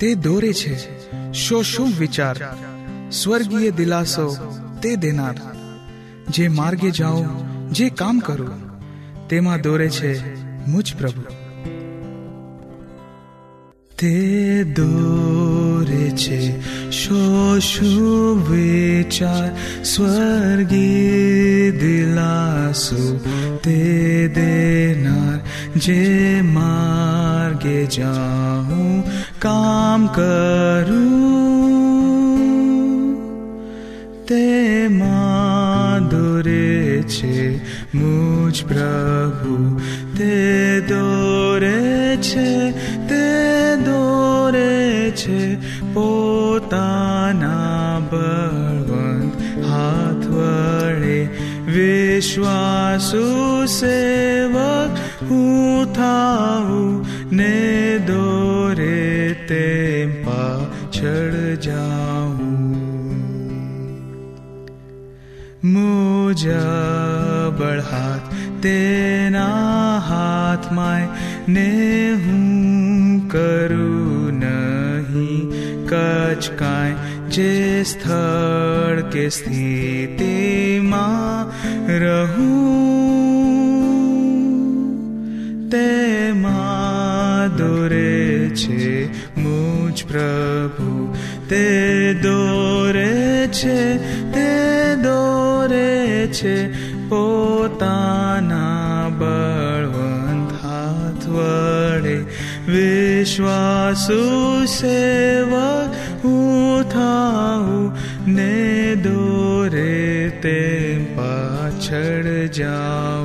તે દોરે છે. શો શું વિચાર? સ્વર્ગીય દિલાસો તે દેનાર. જે માર્ગે જાઓ, જે કામ કરો, તેમાં દોરે છે મુજ પ્રભુ. તે દોરે છે. શો શું વિચાર? સ્વર્ગીય દિલાસો તે દેનાર. જે માર્ગે જાઉં કામ કરું. તેમાં દોરે છે મુજ પ્રભુ. તે દોરે છે, તે દોરે છે પોતાના બળવંત હાથ વડે. વિશ્વાસુ સેવક હું થાઉં ને દોરે તે પાછળ જાઉં हाथ હાથ તેના હાથમાં ને હું કરું નહીં जे કાંઈ જે સ્થળ કે रहूं। રહું તેમાં દોરે છે મુજ પ્રભુ તે દોરે છે, તે દોરે છે, પોતાના બળવંત હાથ વડે વિશ્વાસુ સેવક હું થાઉં, ને દોરે તે પાછળ જાઉં.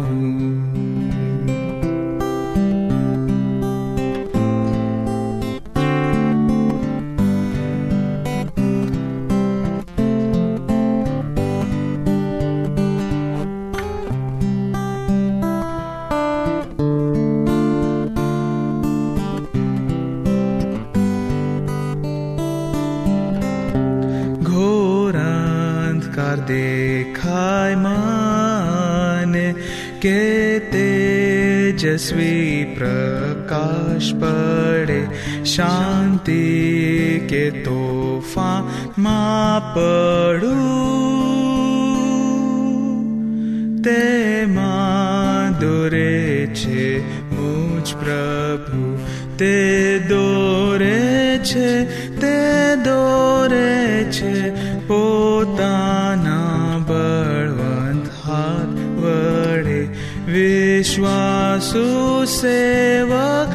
તેજસ્વી પ્રકાશ પડે શાંતિ કે તોફાનમાં પડું તેમાં દોરે છે મુજ પ્રભુ તે દોરે છે તે દોરે છે પોતાના બળવંત હાથ વડે વિશ્વાસુ સેવક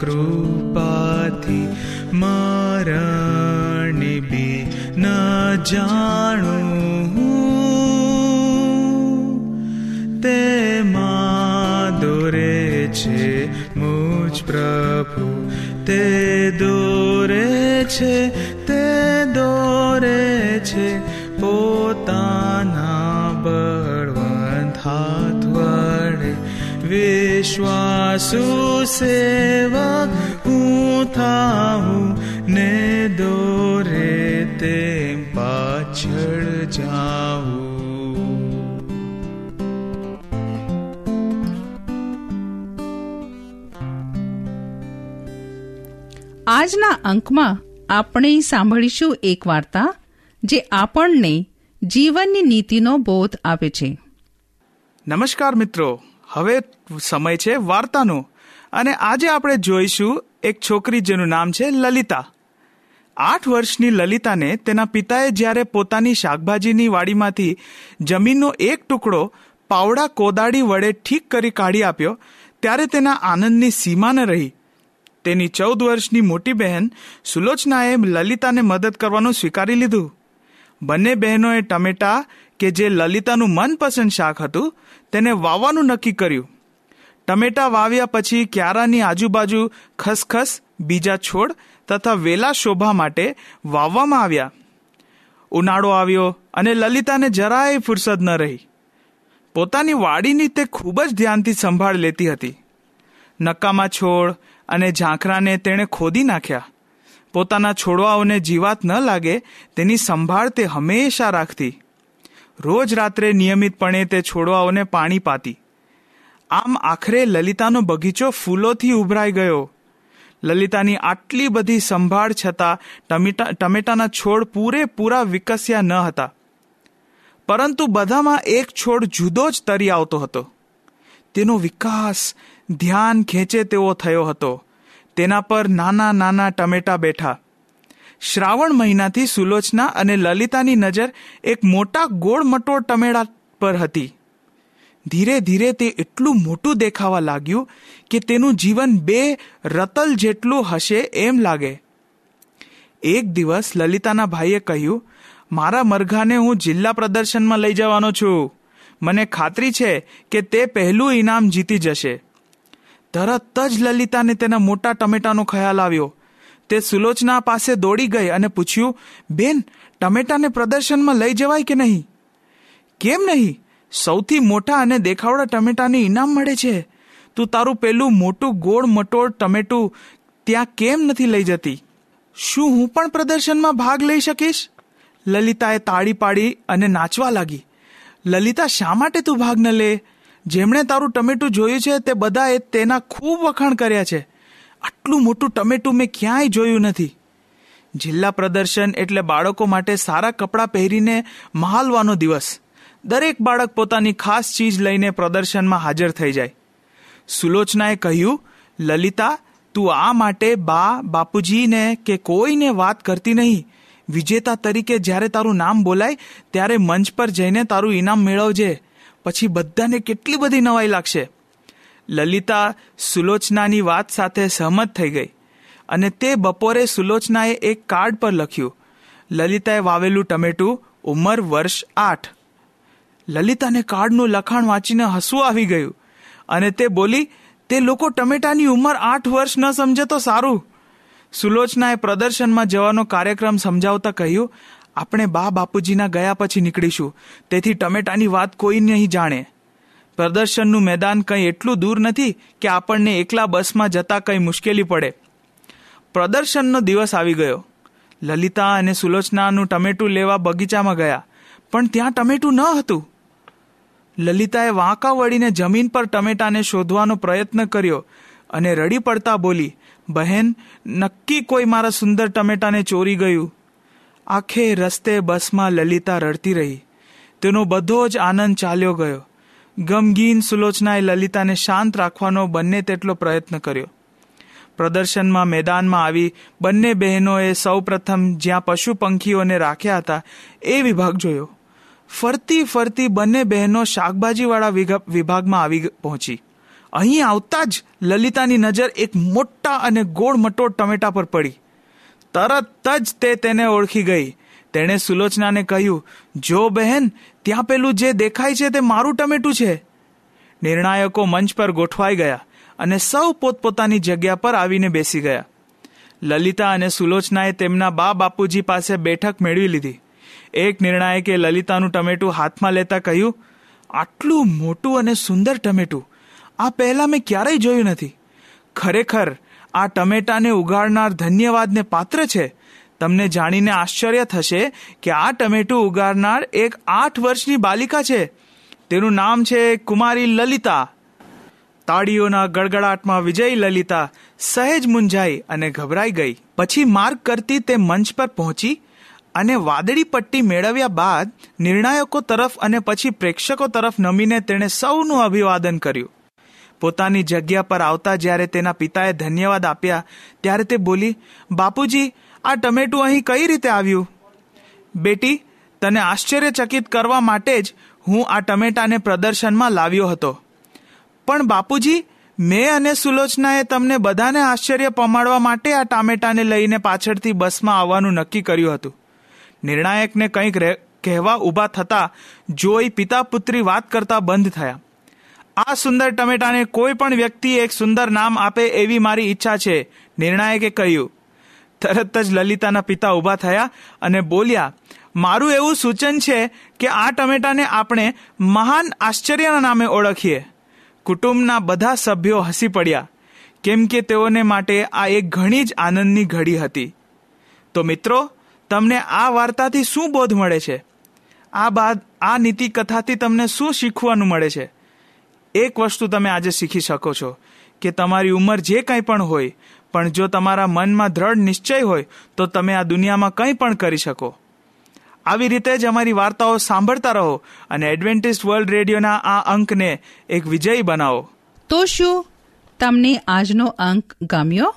કૃપાથી મરણની બી ન જાણું. તેમાં દોરે છે મુજ પ્રભુ. તે દોરે છે, તે દોરે છે પોતાના બળવંત હાથ વડે વિશ્વાસુ સેવક હું થાઉં ને દોરે તે પાછળ જાઉં આજના અંકમાં આપણે સાંભળીશું એક વાર્તા જે આપણને જીવનની નીતિનો બોધ આપે છે. નમસ્કાર મિત્રો. હવે સમય છે વાર્તાનો. અને આજે આપણે જોઈશું એક છોકરી જેનું નામ છે લલિતા. આઠ વર્ષની લલિતાને તેના પિતાએ જ્યારે પોતાની શાકભાજીની વાડીમાંથી જમીનનો એક ટુકડો પાવડા કોદાળી વડે ઠીક કરી કાઢી આપ્યો, ત્યારે તેના આનંદની સીમા ન રહી. તેની ચૌદ વર્ષની મોટી બહેન સુલોચનાએ લલિતાને મદદ કરવાનું સ્વીકારી લીધું. બંને બહેનોએ ટમેટા કે જે લલિતાનું મનપસંદ શાક હતું, તેને વાવવાનું નક્કી કર્યું. ટમેટા વાવ્યા પછી ક્યારાની આજુબાજુ ખસખસ, બીજા છોડ તથા વેલા શોભા માટે વાવવામાં આવ્યા. ઉનાળો આવ્યો અને લલિતાને જરાય ફુરસદ ન રહી. પોતાની વાડીની તે ખૂબ જ ધ્યાનથી સંભાળ લેતી હતી. નકામા છોડ અને ઝાંખરાને તેણે ખોદી નાખ્યા. પોતાના છોડવાઓને જીવાત ન લાગે, તેની સંભાળ તે હંમેશા રાખતી. રોજ રાત્રે નિયમિતપણે તે છોડવાઓને પાણી પાતી. આમ આખરે લલિતાનો બગીચો ફૂલોથી ઉભરાઈ ગયો. લલિતાની આટલી બધી સંભાળ છતાં ટમેટા, ટમેટાના છોડ પૂરેપૂરા વિકસ્યા ન હતા. પરંતુ બધામાં એક છોડ જુદો જ તરી આવતો હતો. તેનો વિકાસ ધ્યાન ખેંચે તેવો થયો હતો. તેના પર નાના નાના ટમેટા બેઠા. શ્રાવણ મહિનાથી સુલોચના અને લલિતાની નજર એક મોટા ગોળ મટોળ ટમેડા પર હતી. ધીરે ધીરે તે એટલું મોટું દેખાવા લાગ્યું કે તેનું જીવન બે રતલ જેટલું હશે એમ લાગે. એક દિવસ લલિતાના ભાઈએ કહ્યું, મારા મરઘાને હું જિલ્લા પ્રદર્શનમાં લઈ જવાનો છું. મને ખાતરી છે કે તે પહેલું ઇનામ જીતી જશે. તરત જ લલિતાને તેના મોટા ટમેટાનો ખ્યાલ આવ્યો. તે સુલોચના પાસે દોડી ગઈ અને પૂછ્યું, બેન, ટમેટાને પ્રદર્શનમાં લઈ જવાય કે નહીં? કેમ નહીં? સૌથી મોટા અને દેખાવડા ટમેટાને ઇનામ મળે છે. તું તારું પેલું મોટું ગોળ મટોળ ટમેટું ત્યાં કેમ નથી લઈ જતી? શું હું પણ પ્રદર્શનમાં ભાગ લઈ શકીશ? લલિતાએ તાળી પાડી અને નાચવા લાગી. લલિતા, શા માટે તું ભાગ ન લે? જેમણે તારું ટમેટું જોયું છે, તે બધાએ તેના ખૂબ વખાણ કર્યા છે. આટલું મોટું ટમેટું મેં ક્યાંય જોયું નથી. જિલ્લા પ્રદર્શન એટલે બાળકો માટે સારા કપડાં પહેરીને મહાલવાનો દિવસ. દરેક બાળક પોતાની ખાસ ચીજ લઈને પ્રદર્શનમાં હાજર થઈ જાય. સુલોચનાએ કહ્યું, લલિતા, તું આ માટે બા, બાપુજીને કે કોઈને વાત કરતી નહીં. વિજેતા તરીકે જ્યારે તારું નામ બોલાય, ત્યારે મંચ પર જઈને તારું ઇનામ મેળવજે. પછી બધાને કેટલી બધી નવાઈ લાગશે. લલિતા સુલોચનાની વાત સાથે સહમત થઈ ગઈ અને તે બપોરે સુલોચનાએ એક કાર્ડ પર લખ્યું, લલિતાએ વાવેલું ટમેટું ઉંમર વર્ષ આઠ. લલિતાને કાર્ડનું લખાણ વાંચીને હસવું આવી ગયું અને તે બોલી, તે લોકો ટમેટાની ઉંમર આઠ વર્ષ ન સમજે તો સારું. સુલોચનાએ પ્રદર્શનમાં જવાનો કાર્યક્રમ સમજાવતા કહ્યું, આપણે બા બાપુજીના ગયા પછી નીકળીશું. તેથી ટમેટાની વાત કોઈ નહીં જાણે. પ્રદર્શનનું મેદાન કંઈ એટલું દૂર નથી કે આપણને એકલા બસમાં જતા કંઈ મુશ્કેલી પડે. પ્રદર્શનનો દિવસ આવી ગયો. લલિતા અને સુલોચનાનું ટમેટું લેવા બગીચામાં ગયા, પણ ત્યાં ટમેટું ન હતું. લલિતાએ વાંકા વળીને જમીન પર ટમેટાને શોધવાનો પ્રયત્ન કર્યો અને રડી પડતા બોલી, બહેન, નક્કી કોઈ મારા સુંદર ટમેટાને ચોરી ગયું? આખે રસ્તે બસમાં લલિતા રડતી રહી. તેનો બધો જ આનંદ ચાલ્યો ગયો. ગમગીન સુલોચનાએ લલિતાને શાંત રાખવાનો બંને તેટલો પ્રયત્ન કર્યો. પ્રદર્શનમાં મેદાનમાં આવી બંને બહેનોએ સૌ પ્રથમ જ્યાં પશુ પંખીઓને રાખ્યા હતા, એ વિભાગ જોયો. ફરતી ફરતી બંને બહેનો શાકભાજીવાળા વિભાગમાં આવી પહોંચી. અહીં આવતા જ લલિતાની નજર એક મોટા અને ગોળ મટોળ ટમેટા પર પડી. તરત જ તે તેને ઓળખી ગઈ. તેણે સુલોચનાને કહ્યું, જો બહેન, ત્યાં પેલું જે દેખાય છે તે મારું ટમેટું છે. નિર્ણાયકો મંચ પર ગોઠવાઈ ગયા અને સૌ પોતપોતાની જગ્યા પર આવીને બેસી ગયા. લલિતા અને સુલોચનાએ તેમના બા બાપુજી પાસે બેઠક મેળવી લીધી. એક નિર્ણાયકે લલિતાનું ટમેટું હાથમાં લેતા કહ્યું, આટલું મોટું અને સુંદર ટમેટું, આ પહેલાં મેં ક્યારેય જોયું નથી. ખરેખર આ ટમેટાને ઉગાડનાર ધન્યવાદને પાત્ર છે. તમને જાણીને આશ્ચર્ય થશે કે આ ટમેટું ઉગાડનાર એક આઠ વર્ષની બાલિકા છે. તેનું નામ છે કુમારી લલિતા. તાળીઓના ગડગડાટમાં વિજય લલિતા સહેજ મૂંઝાઈ અને ગભરાઈ ગઈ. પછી માર્ગ કરતી તે મંચ પર પહોંચી અને વાદળી પટ્ટી મેળવ્યા બાદ નિર્ણાયકો તરફ અને પછી પ્રેક્ષકો તરફ નમીને તેણે સૌનું અભિવાદન કર્યું. પોતાની જગ્યા પર આવતા જ્યારે તેના પિતાએ ધન્યવાદ આપ્યા, ત્યારે તે બોલી, બાપુજી આ ટમેટું અહીં કઈ રીતે આવ્યું? બેટી, તને આશ્ચર્યચકિત કરવા માટે જ હું આ ટમેટાને પ્રદર્શનમાં લાવ્યો હતો. પણ બાપુજી, મેં અને સુલોચનાએ તમને બધાને આશ્ચર્ય પમાડવા માટે આ ટામેટાને લઈને પાછળથી બસમાં આવવાનું નક્કી કર્યું હતું. નિર્ણાયકને કંઈક કહેવા ઊભા થતા જોઈ પિતા પુત્રી વાત કરતા બંધ થયા. આ સુંદર ટમેટાને કોઈ પણ વ્યક્તિ એક સુંદર નામ આપે એવી મારી ઈચ્છા છે, નિર્ણાયકે કહ્યું. તરત જ લલિતાના પિતા ઊભા થયા અને બોલ્યા, મારું એવું સૂચન છે કે આ ટમેટાને આપણે મહાન આશ્ચર્યના નામે ઓળખીએ. કુટુંબના બધા સભ્યો હસી પડ્યા, કેમ કે તેઓને માટે આ એક ઘણી જ આનંદની ઘડી હતી. તો મિત્રો, તમને આ વાર્તાથી શું બોધ મળે છે? આ બાદ, આ નીતિ કથાથી તમને શું શીખવાનું મળે છે? એક વસ્તુ તમે આજે શીખી શકો છો, કે તમારી ઉંમર જે કંઈ પણ હોય પણ જો તમારા મનમાં દ્રઢ નિશ્ચય હોય, તો તમે આ દુનિયામાં કંઈ પણ કરી શકો. આવી રીતે જ અમારી વાર્તાઓ સાંભળતા રહો અને એડવેન્ટિસ્ટ વર્લ્ડ રેડિયોના આ અંકને એક વિજયી બનાવો. તો શું તમને આજનો અંક ગમ્યો?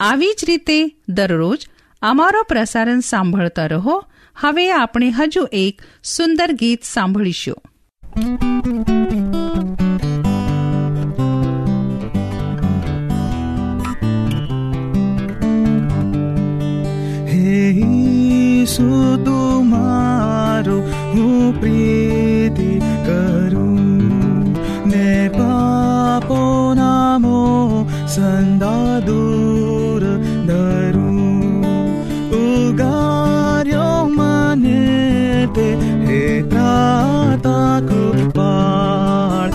આવી જ રીતે દરરોજ અમારો પ્રસારણ સાંભળતા રહો. હવે આપણે હજુ એક સુંદર ગીત સાંભળીશું. ઈસુ તુમારો હું પ્રીતિ કરું ને પાપો નામો સંદા દૂર ધરું ઉગાર્યો મને તે હે ત્રાતા કૃપાળ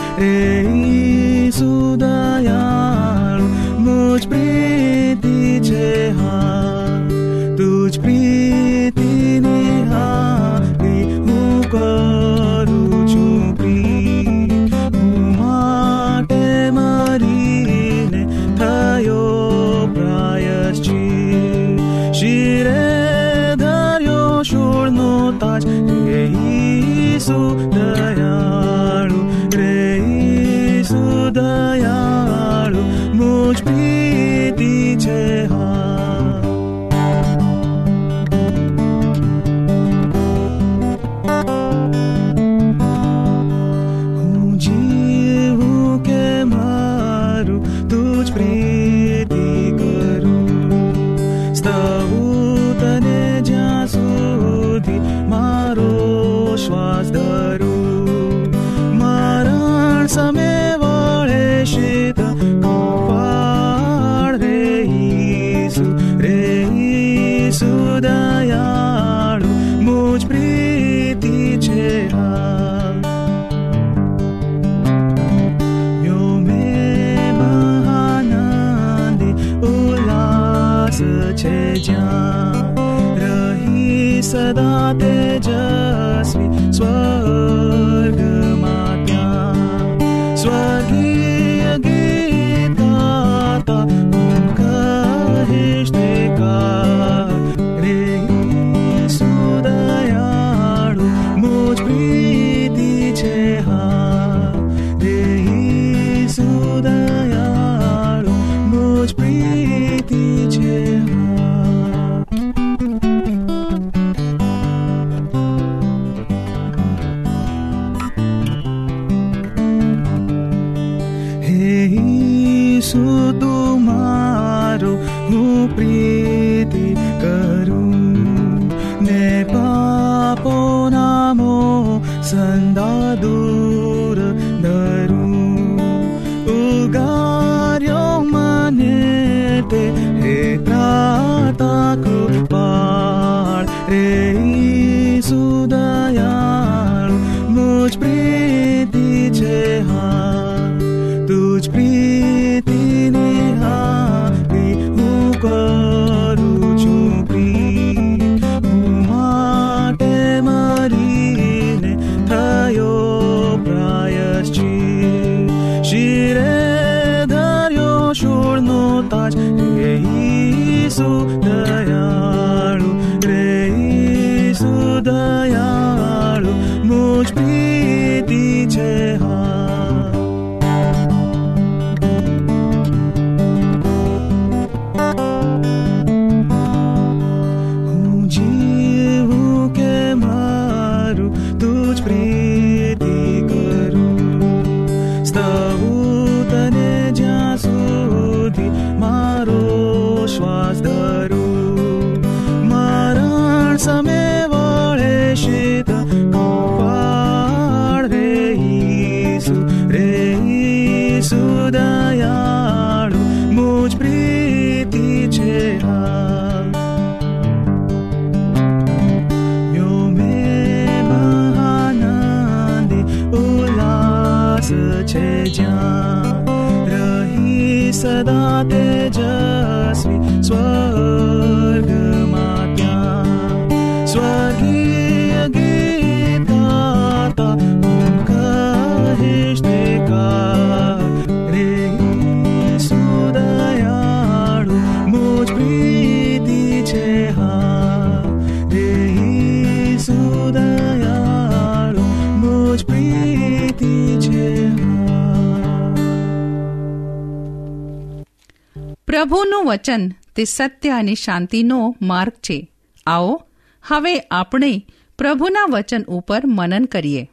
પ્રભુનું વચન તે સત્ય અને શાંતિનો માર્ગ છે. આવો, હવે આપણે પ્રભુના વચન ઉપર મનન કરીએ.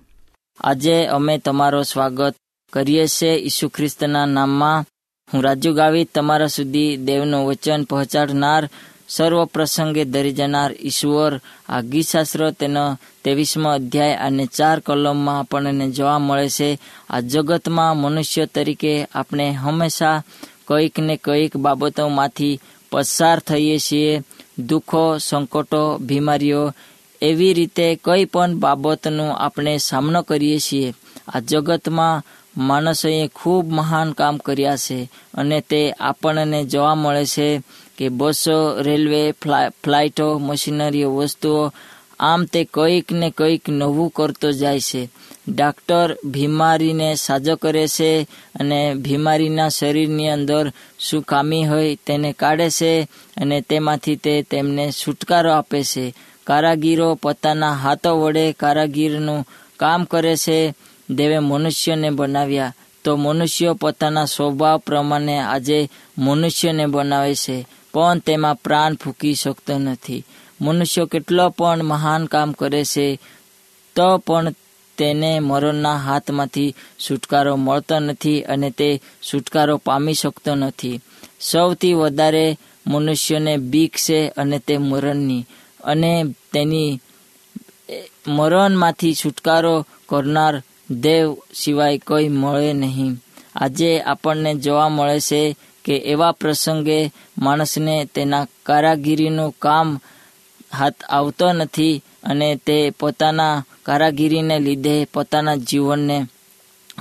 આજે અમે તમારો સ્વાગત કરીએ છીએ ઈસુ ખ્રિસ્તના નામમાં. હું રાજુ ગાવી તમારા સુધી દેવનું વચન પહોંચાડનાર, સર્વ પ્રસંગે ધરી જનાર ઈશ્વર. આ ગીતશાસ્ત્ર તેનો ત્રેવીસમો અધ્યાય અને ચાર કલમમાં આપણને જોવા મળે છે. આ જગતમાં મનુષ્ય તરીકે આપણે હંમેશા કંઈક ને કંઈક બાબતોમાંથી પસાર થઈએ છીએ, દુઃખો, સંકટો, બીમારીઓ, એવી રીતે કંઈ પણ બાબતનો આપણે સામનો કરીએ છીએ. આ જગતમાં માણસોએ ખૂબ મહાન કામ કર્યા છે અને તે આપણને જોવા મળે છે કે બસો રેલવે ફ્લાઇટો, મશીનરીઓ, વસ્તુઓ આમ તે કંઈક ને કંઈક નવું કરતો જાય છે. ડાક્ટર બીમારીને સાજો કરે છે અને બીમારીના શરીરની અંદર શું ખામી હોય તેને કાઢે છે અને તેમાંથી તે તેમને છુટકારો આપે છે. કારાગીરો પોતાના હાથો વડે કારાગીરનું કામ કરે છે. દેવે મનુષ્યને બનાવ્યા. તો મનુષ્યો પોતાના સ્વભાવ પ્રમાણે આજે મનુષ્યને બનાવે છે. પણ તેમાં પ્રાણ ફૂંકી શકતો નથી. મનુષ્યો કેટલો પણ મહાન કામ કરે છે, તો પણ તેને મરણના હાથમાંથી છુટકારો મળતો નથી અને તે છુટકારો પામી શકતો નથી. સૌથી વધારે મનુષ્યને બીક છે અને તે મરણની અને તેની મરણમાંથી છુટકારો કરનાર દેવ સિવાય કોઈ મળે નહીં. આજે આપણને જોવા મળે છે કે એવા પ્રસંગે માણસને તેના કારાગીરીનું કામ હાથ આવતો નથી અને તે પોતાના કારાગીરીને લીધે પોતાના જીવનને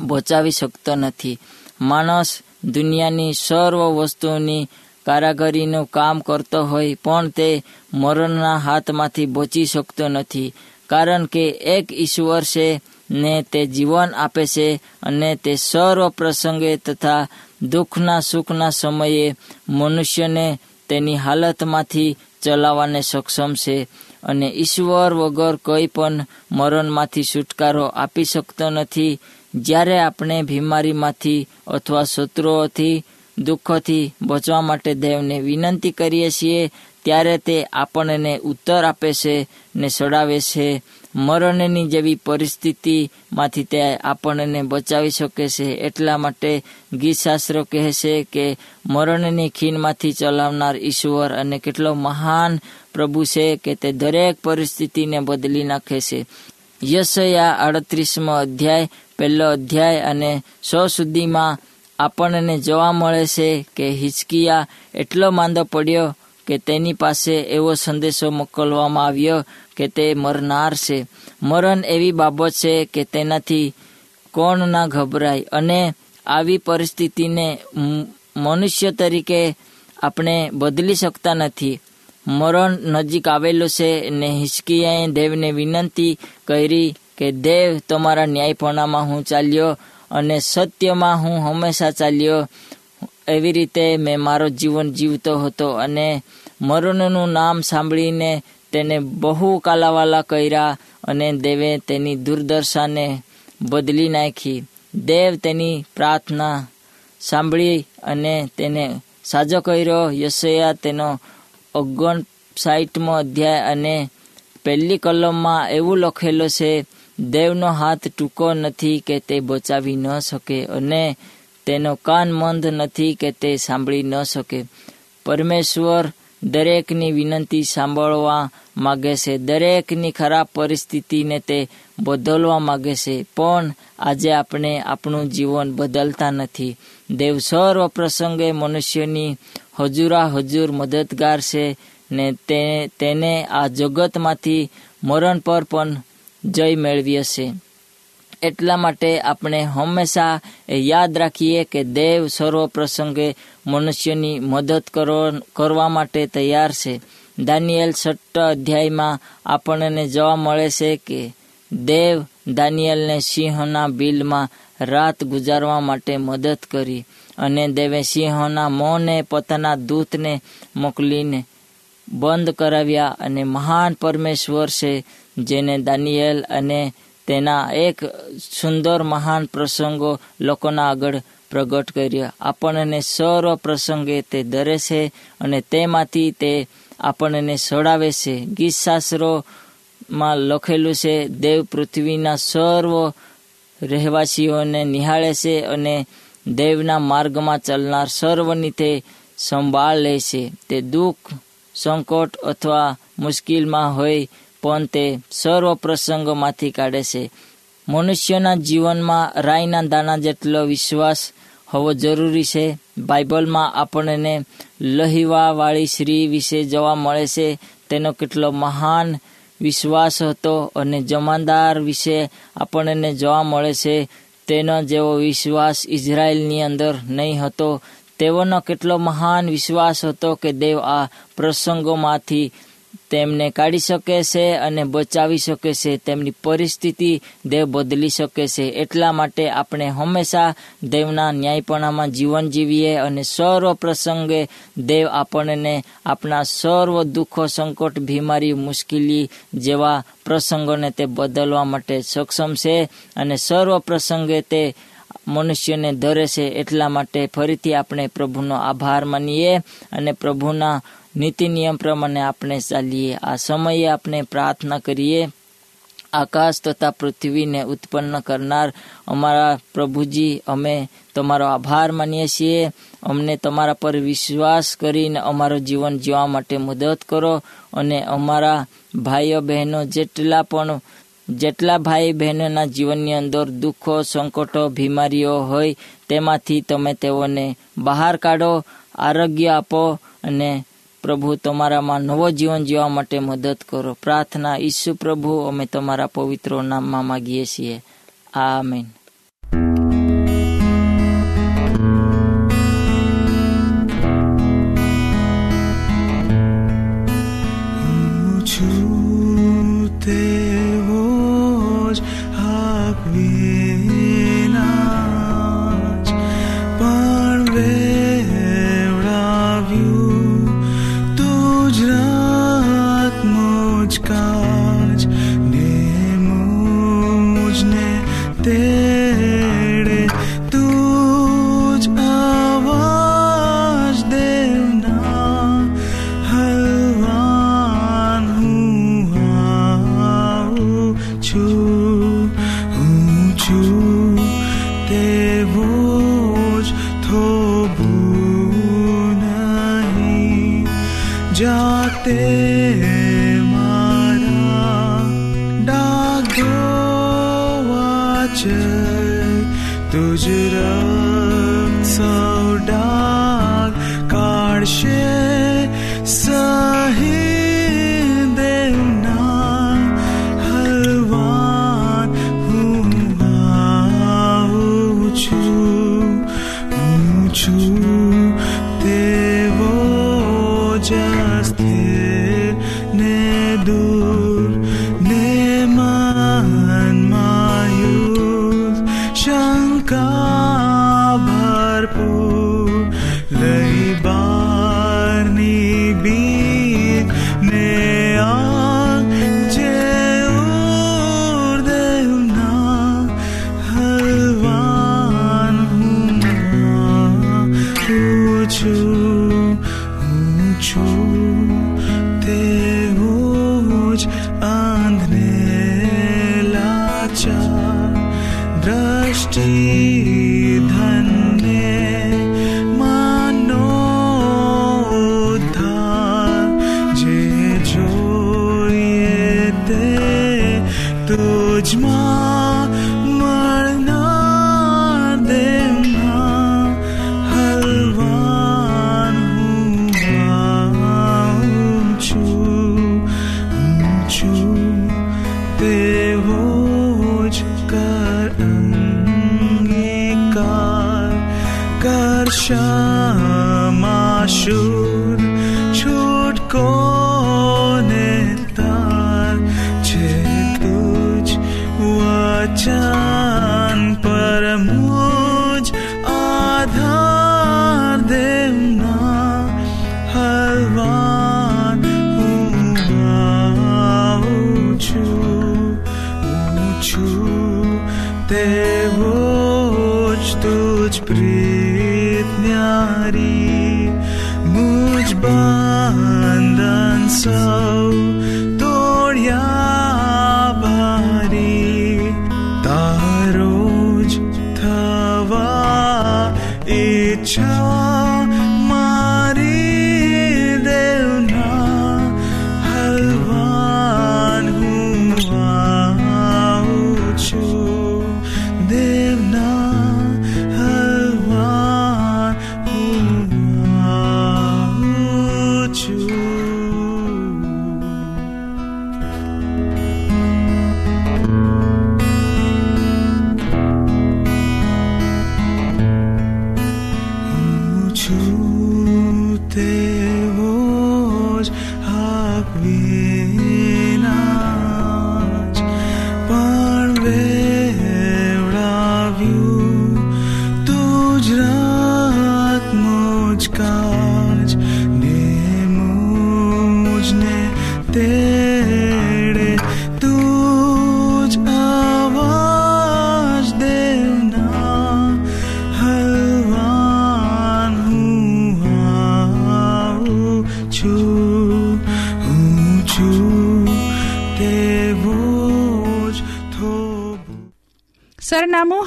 બચાવી શકતો નથી. માણસ દુનિયાની સર્વ વસ્તુઓની કારાગરીનું કામ કરતો હોય પણ તે મરણના હાથમાંથી બચી શકતો નથી. કારણ કે એક ઈશ્વર છે ને તે જીવન આપે છે અને તે સર્વ પ્રસંગે તથા દુઃખના સુખના સમયે મનુષ્યને તેની હાલતમાંથી ચલાવવાને સક્ષમ છે અને ઈશ્વર વગર કોઈ પણ મરણમાંથી છુટકારો આપી શકતો નથી. જ્યારે આપણે બીમારીમાંથી અથવા શત્રુઓથી, દુઃખોથી બચવા માટે દેવને વિનંતી કરીએ છીએ ત્યારે તે આપણને ઉત્તર આપે છે ને સડાવે છે. મરણની જેવી પરિસ્થિતિમાંથી તે આપણને બચાવી શકે છે. એટલા માટે ગીતશાસ્ત્ર કહે છે કે મરણની ખીણમાંથી ચલાવનાર ઈશ્વર અને કેટલો મહાન પ્રભુ છે કે તે દરેક પરિસ્થિતિને બદલી નાખે છે. યશયા આડત્રીસમો અધ્યાય, પહેલો અધ્યાય અને સો સુધીમાં આપણને જોવા મળે છે કે હિચકિયા એટલો માંદો પડ્યો કે તેની પાસે એવો સંદેશો મોકલવામાં આવ્યો કે તે મરનાર છે. મરણ એવી બાબત છે કે તેનાથી કોણ ના ગભરાય અને આવી પરિસ્થિતિને મનુષ્ય તરીકે આપણે બદલી શકતા નથી. મરણ નજીક આવેલું છે ને હિચકિયાએ દેવને વિનંતી કરી કે, દેવ, તમારા ન્યાયપણામાં હું ચાલ્યો અને સત્યમાં હું હંમેશા ચાલ્યો એવી રીતે મેં મારો જીવન જીવતો હતો અને મરણનું નામ સાંભળીને તેને બહુ કાલાવાલા કર્યા અને દેવે તેની દુર્દશાને બદલી નાખી. દેવ તેની પ્રાર્થના સાંભળી અને તેને સાજો કર્યો. યશયા તેનો ઓગણ સાઠમો અધ્યાય અને પહેલી કલમમાં એવું લખેલું છે, દેવનો હાથ ટૂંકો નથી કે તે બચાવી ન શકે. અને તેનો કાન મંદ નથી કે તે સાંભળી ન શકે. પરમેશ્વર દરેકની વિનંતી સાંભળવા માગે છે. દરેકની ખરાબ પરિસ્થિતિને તે બદલવા માગે છે. પણ આજે આપણે આપણું જીવન બદલતા નથી. દેવ સર્વ પ્રસંગે મનુષ્યની હજુરા હજુર મદદગાર છે ને તે, તેને આ જગતમાંથી મરણ પર પણ જય મેળવી હશે એટલા માટે આપણે હંમેશા યાદ રાખીએ કે દેવ સર્વ પ્રસંગે મનુષ્યની મદદ કરો- કરવા માટે તૈયાર છે. દાનિયેલ છઠ્ઠ અધ્યાયમાં આપણને જોવા મળે છે કે દેવ દાનિયેલને સિંહના બિલમાં રાત ગુજારવા માટે મદદ કરી અને દેવે સિંહોના મોંને પોતાના દૂતને મોકલીને બંધ કરાવ્યા અને મહાન પરમેશ્વર છે જેને દાનિયેલ અને તેના એક સુંદર મહાન પ્રસંગો લોકોના આગળ પ્રગટ કર્યા. આપણને સર્વ પ્રસંગે તે દરે છે અને તેમાંથી તે આપણને સડાવે છે. ગીત શાસ્ત્રોમાં લખેલું છે, દેવ પૃથ્વીના સર્વ રહેવાસીઓને નિહાળે છે અને દેવના માર્ગમાં ચાલનાર સર્વની તે સંભાળ લે છે. તે દુઃખ, સંકટ અથવા મુશ્કેલમાં હોય પણ તે સર્વ પ્રસંગોમાંથી કાઢે છે. મનુષ્યના જીવનમાં રાઈના દાણા જેટલો વિશ્વાસ હોવો જરૂરી છે. બાઇબલમાં આપણને લહીવાવાળી સ્ત્રી વિશે જોવા મળે છે. તેનો કેટલો મહાન વિશ્વાસ હતો અને જમાદાર વિશે આપણને જોવા મળે છે. તેનો જેવો વિશ્વાસ ઇઝરાયલની અંદર નહીં હતો. તેઓનો કેટલો મહાન વિશ્વાસ હતો કે દેવ આ પ્રસંગોમાંથી તેમને કાઢી શકે છે અને બચાવી શકે છે. તેમની પરિસ્થિતિ દેવ બદલી શકે છે. એટલા માટે આપણે હંમેશા દેવના ન્યાયપણામાં જીવન જીવીએ અને સર્વ પ્રસંગે દેવ આપણને આપણા સર્વ દુઃખો, સંકટ, બીમારી, મુશ્કેલી જેવા પ્રસંગોને તે બદલવા માટે સક્ષમ છે અને સર્વ પ્રસંગે તે મનુષ્યને ધરે છે. એટલા માટે ફરીથી આપણે પ્રભુનો આભાર માનીએ અને પ્રભુના નીતિ નિયમ પ્રમાણે આપણે ચાલીએ. આ સમયે આપણે પ્રાર્થના કરીએ. આકાશ તથા પૃથ્વીને ઉત્પન્ન કરનાર અમારા પ્રભુજી, અમે તમારો આભાર માનીએ છીએ. અમને તમારા પર વિશ્વાસ કરીને અમારું જીવન જીવવા માટે મદદ કરો અને અમારા ભાઈઓ બહેનો જેટલા પણ, જેટલા ભાઈ બહેનોના જીવનની અંદર દુઃખો, સંકટો, બીમારીઓ હોય, તેમાંથી તમે તેઓને બહાર કાઢો, આરોગ્ય આપો અને પ્રભુ, તમારામાં નવો જીવન જીવવા માટે મદદ કરો. પ્રાર્થના ઈસુ પ્રભુ, અમે તમારા પવિત્ર નામમાં માગીએ છીએ. આ હું तुझ रक्त सौडा